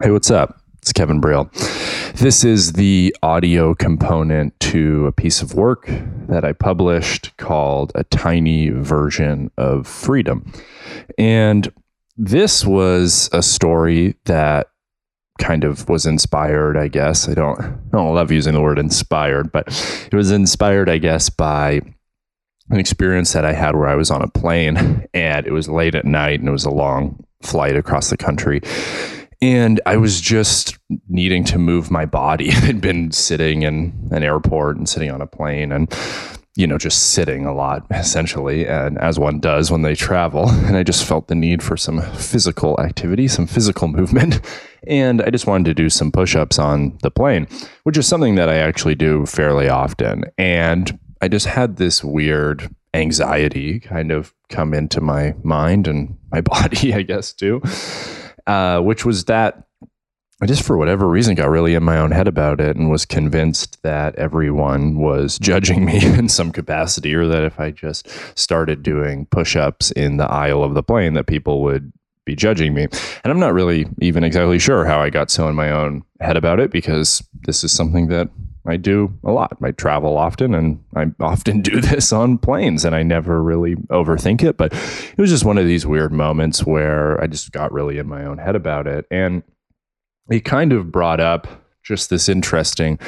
Hey, what's up? It's Kevin Breel. This is the audio component to a piece of work that I published called A Tiny Version of Freedom. And this was a story that kind of was inspired, I guess. I don't, I don't love using the word inspired, but it was inspired, I guess, by an experience that I had where I was on a plane and it was late at night and it was a long flight across the country. And I was just needing to move my body. I'd been sitting in an airport and sitting on a plane and, you know, just sitting a lot essentially, and as one does when they travel. And I just felt the need for some physical activity, some physical movement. And I just wanted to do some push ups on the plane, which is something that I actually do fairly often. And I just had this weird anxiety kind of come into my mind and my body, I guess, too, uh, which was that I just, for whatever reason, got really in my own head about it and was convinced that everyone was judging me in some capacity, or that if I just started doing push ups in the aisle of the plane, that people would be judging me. And I'm not really even exactly sure how I got so in my own head about it because this is something that I do a lot. I travel often and I often do this on planes and I never really overthink it. But it was just one of these weird moments where I just got really in my own head about it. And it kind of brought up just this interesting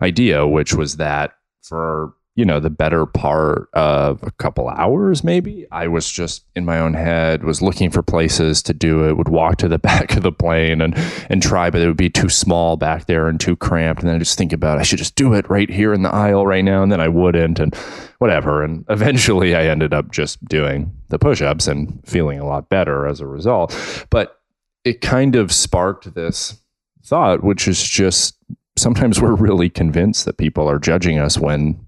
idea, which was that for you know the better part of a couple hours maybe. I was just in my own head was looking for places to do it would walk to the back of the plane and and try but it would be too small back there and too cramped. And then i just think about i should just do it right here in the aisle right now and then i wouldn't and whatever. And eventually i ended up just doing the push-ups and feeling a lot better as a result. But it kind of sparked this thought which is just sometimes we're really convinced that people are judging us when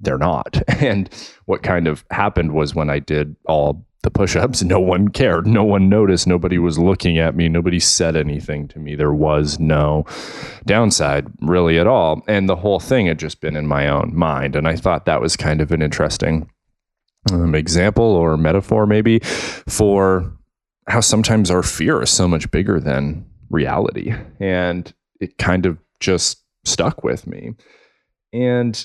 they're not. And what kind of happened was when I did all the push ups, no one cared. No one noticed. Nobody was looking at me. Nobody said anything to me. There was no downside really at all. And the whole thing had just been in my own mind. And I thought that was kind of an interesting um, example or metaphor, maybe, for how sometimes our fear is so much bigger than reality. And it kind of just stuck with me. And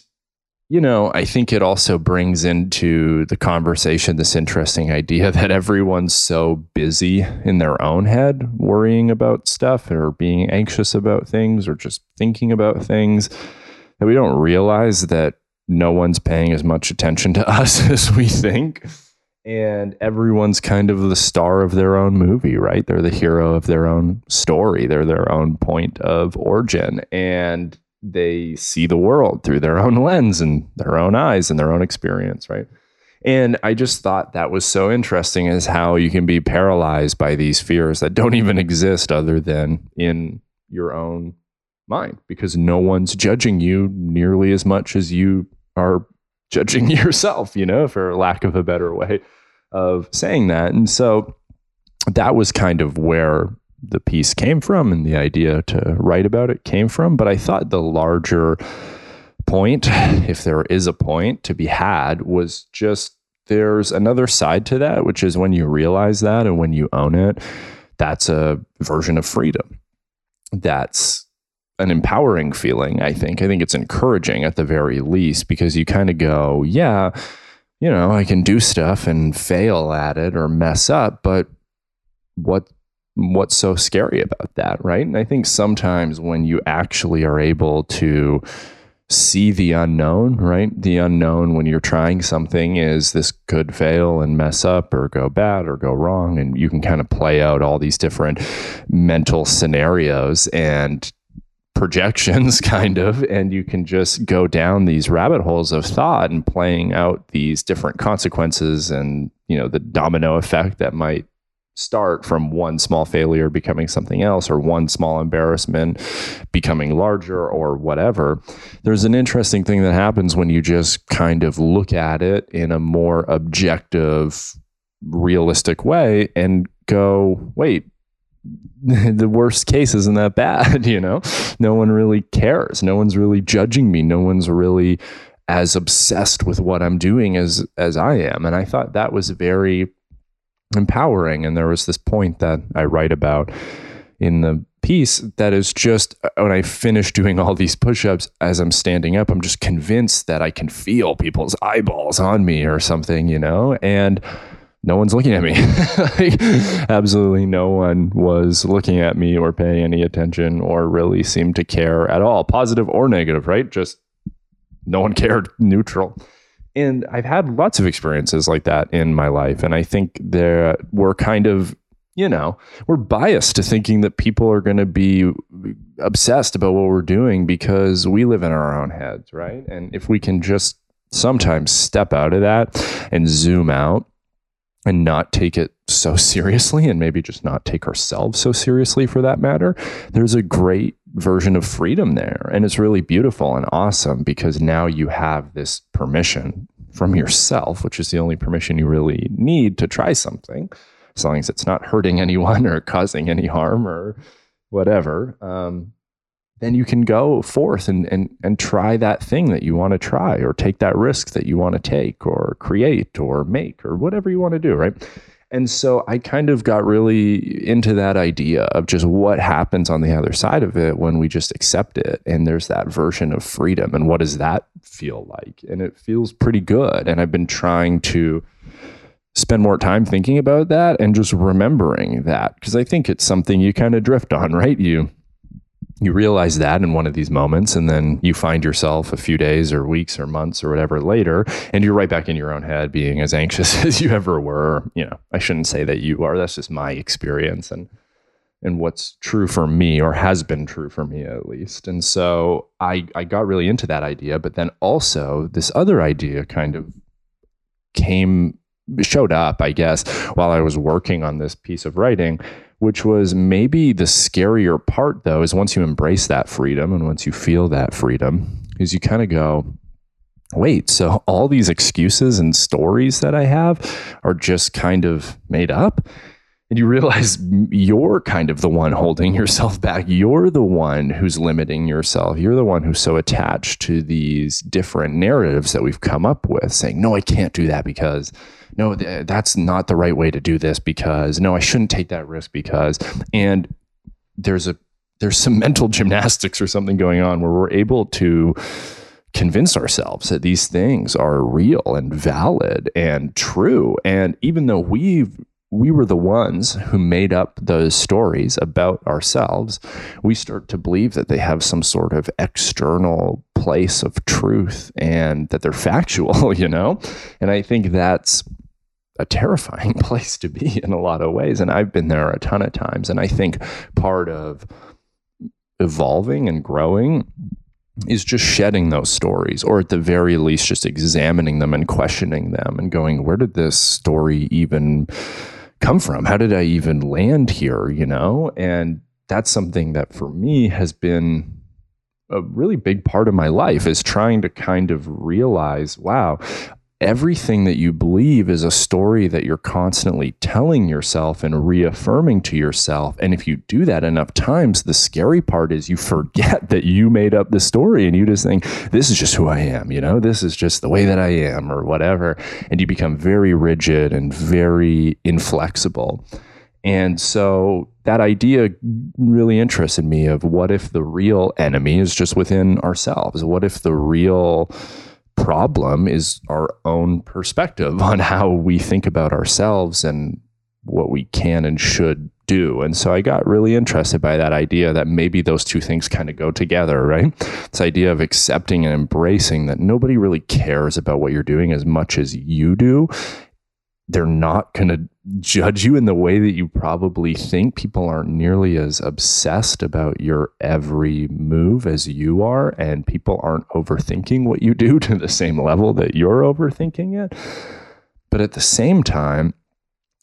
you know, I think it also brings into the conversation this interesting idea that everyone's so busy in their own head, worrying about stuff or being anxious about things or just thinking about things, that we don't realize that no one's paying as much attention to us as we think. And everyone's kind of the star of their own movie, right? They're the hero of their own story. They're their own point of origin. And they see the world through their own lens and their own eyes and their own experience, right? And I just thought that was so interesting is how you can be paralyzed by these fears that don't even exist other than in your own mind because no one's judging you nearly as much as you are judging yourself, you know, for lack of a better way of saying that. And so that was kind of where the piece came from and the idea to write about it came from. But I thought the larger point, if there is a point to be had, was just there's another side to that, which is when you realize that and when you own it, that's a version of freedom. That's an empowering feeling, I think. I think it's encouraging at the very least because you kind of go, yeah, you know, I can do stuff and fail at it or mess up, but what what's so scary about that, right? And I think sometimes when you actually are able to see the unknown, right? The unknown when you're trying something is this could fail and mess up or go bad or go wrong. And you can kind of play out all these different mental scenarios and projections, kind of, and you can just go down these rabbit holes of thought and playing out these different consequences and, you know, the domino effect that might start from one small failure becoming something else or one small embarrassment becoming larger or whatever. There's an interesting thing that happens when you just kind of look at it in a more objective, realistic way and go, wait, the worst case isn't that bad, you know? No one really cares. No one's really judging me. No one's really as obsessed with what I'm doing as as I am. And I thought that was very empowering. And there was this point that I write about in the piece that is just when I finish doing all these push ups as I'm standing up, I'm just convinced that I can feel people's eyeballs on me or something, you know? And no one's looking at me. like, absolutely no one was looking at me or paying any attention or really seemed to care at all, positive or negative, right? Just no one cared, neutral. And I've had lots of experiences like that in my life. And I think there we're kind of you know, we're biased to thinking that people are going to be obsessed about what we're doing because we live in our own heads, right? And if we can just sometimes step out of that and zoom out and not take it so seriously and maybe just not take ourselves so seriously for that matter, there's a great version of freedom there. And it's really beautiful and awesome because now you have this permission from yourself, which is the only permission you really need to try something as long as it's not hurting anyone or causing any harm or whatever, um, then you can go forth and, and, and try that thing that you want to try or take that risk that you want to take or create or make or whatever you want to do, right? And so I kind of got really into that idea of just what happens on the other side of it when we just accept it. And there's that version of freedom. And what does that feel like? And it feels pretty good. And I've been trying to spend more time thinking about that and just remembering that because I think it's something you kind of drift on, right? You you realize that in one of these moments and then you find yourself a few days or weeks or months or whatever later and you're right back in your own head being as anxious as you ever were. You know i shouldn't say that you are. That's just my experience and and what's true for me or has been true for me at least. And so i i got really into that idea but then also this other idea kind of came showed up, I guess, while I was working on this piece of writing, which was maybe the scarier part, though, is once you embrace that freedom and once you feel that freedom, is you kind of go, wait, so all these excuses and stories that I have are just kind of made up? And you realize you're kind of the one holding yourself back. You're the one who's limiting yourself. You're the one who's so attached to these different narratives that we've come up with, saying, no, I can't do that because, no, th- eh, that's not the right way to do this because, no, I shouldn't take that risk because. And there's a, there's some mental gymnastics or something going on where we're able to convince ourselves that these things are real and valid and true. And even though we've we were the ones who made up those stories about ourselves, we start to believe that they have some sort of external place of truth and that they're factual, you know? And I think that's a terrifying place to be in a lot of ways. And I've been there a ton of times. And I think part of evolving and growing is just shedding those stories, or at the very least, just examining them and questioning them and going, where did this story even come from? How did I even land here? You know, and that's something that for me has been a really big part of my life is trying to kind of realize, wow, everything that you believe is a story that you're constantly telling yourself and reaffirming to yourself. And if you do that enough times, the scary part is you forget that you made up the story and you just think, this is just who I am, you know, this is just the way that I am or whatever. And you become very rigid and very inflexible. And so that idea really interested me of what if the real enemy is just within ourselves? What if the real problem is our own perspective on how we think about ourselves and what we can and should do. And so I got really interested by that idea that maybe those two things kind of go together, right? This idea of accepting and embracing that nobody really cares about what you're doing as much as you do they're not going to judge you in the way that you probably think. People aren't nearly as obsessed about your every move as you are, and people aren't overthinking what you do to the same level that you're overthinking it. But at the same time,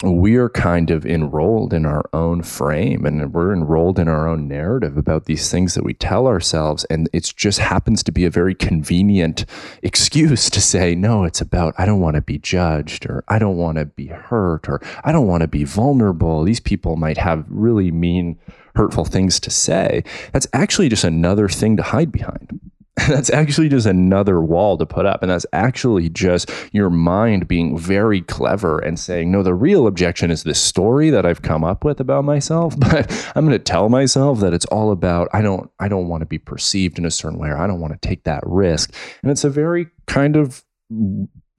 we are kind of enrolled in our own frame and we're enrolled in our own narrative about these things that we tell ourselves. And it just happens to be a very convenient excuse to say, no, it's about, I don't want to be judged or I don't want to be hurt or I don't want to be vulnerable. These people might have really mean, hurtful things to say. That's actually just another thing to hide behind. that's actually just another wall to put up. And that's actually just your mind being very clever and saying, no, the real objection is this story that I've come up with about myself. But I'm going to tell myself that it's all about, I don't, I don't want to be perceived in a certain way, or I don't want to take that risk. And it's a very kind of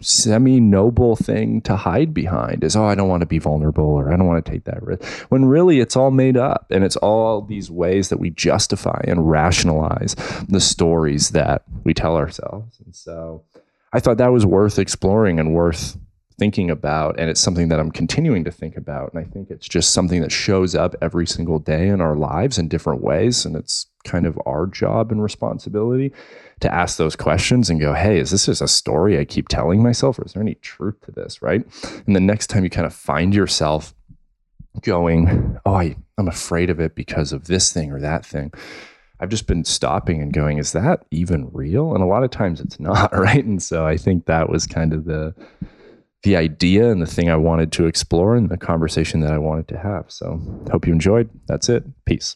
semi noble thing to hide behind is, oh, I don't want to be vulnerable or I don't want to take that risk. When really it's all made up and it's all these ways that we justify and rationalize the stories that we tell ourselves. And so I thought that was worth exploring and worth thinking about. And it's something that I'm continuing to think about. And I think it's just something that shows up every single day in our lives in different ways. And it's kind of our job and responsibility to ask those questions and go, hey, is this just a story I keep telling myself, or is there any truth to this? Right. And the next time you kind of find yourself going, oh, I, I'm afraid of it because of this thing or that thing. I've just been stopping and going, is that even real? And a lot of times it's not, right? And so I think that was kind of the the idea and the thing I wanted to explore and the conversation that I wanted to have. So hope you enjoyed. That's it. Peace.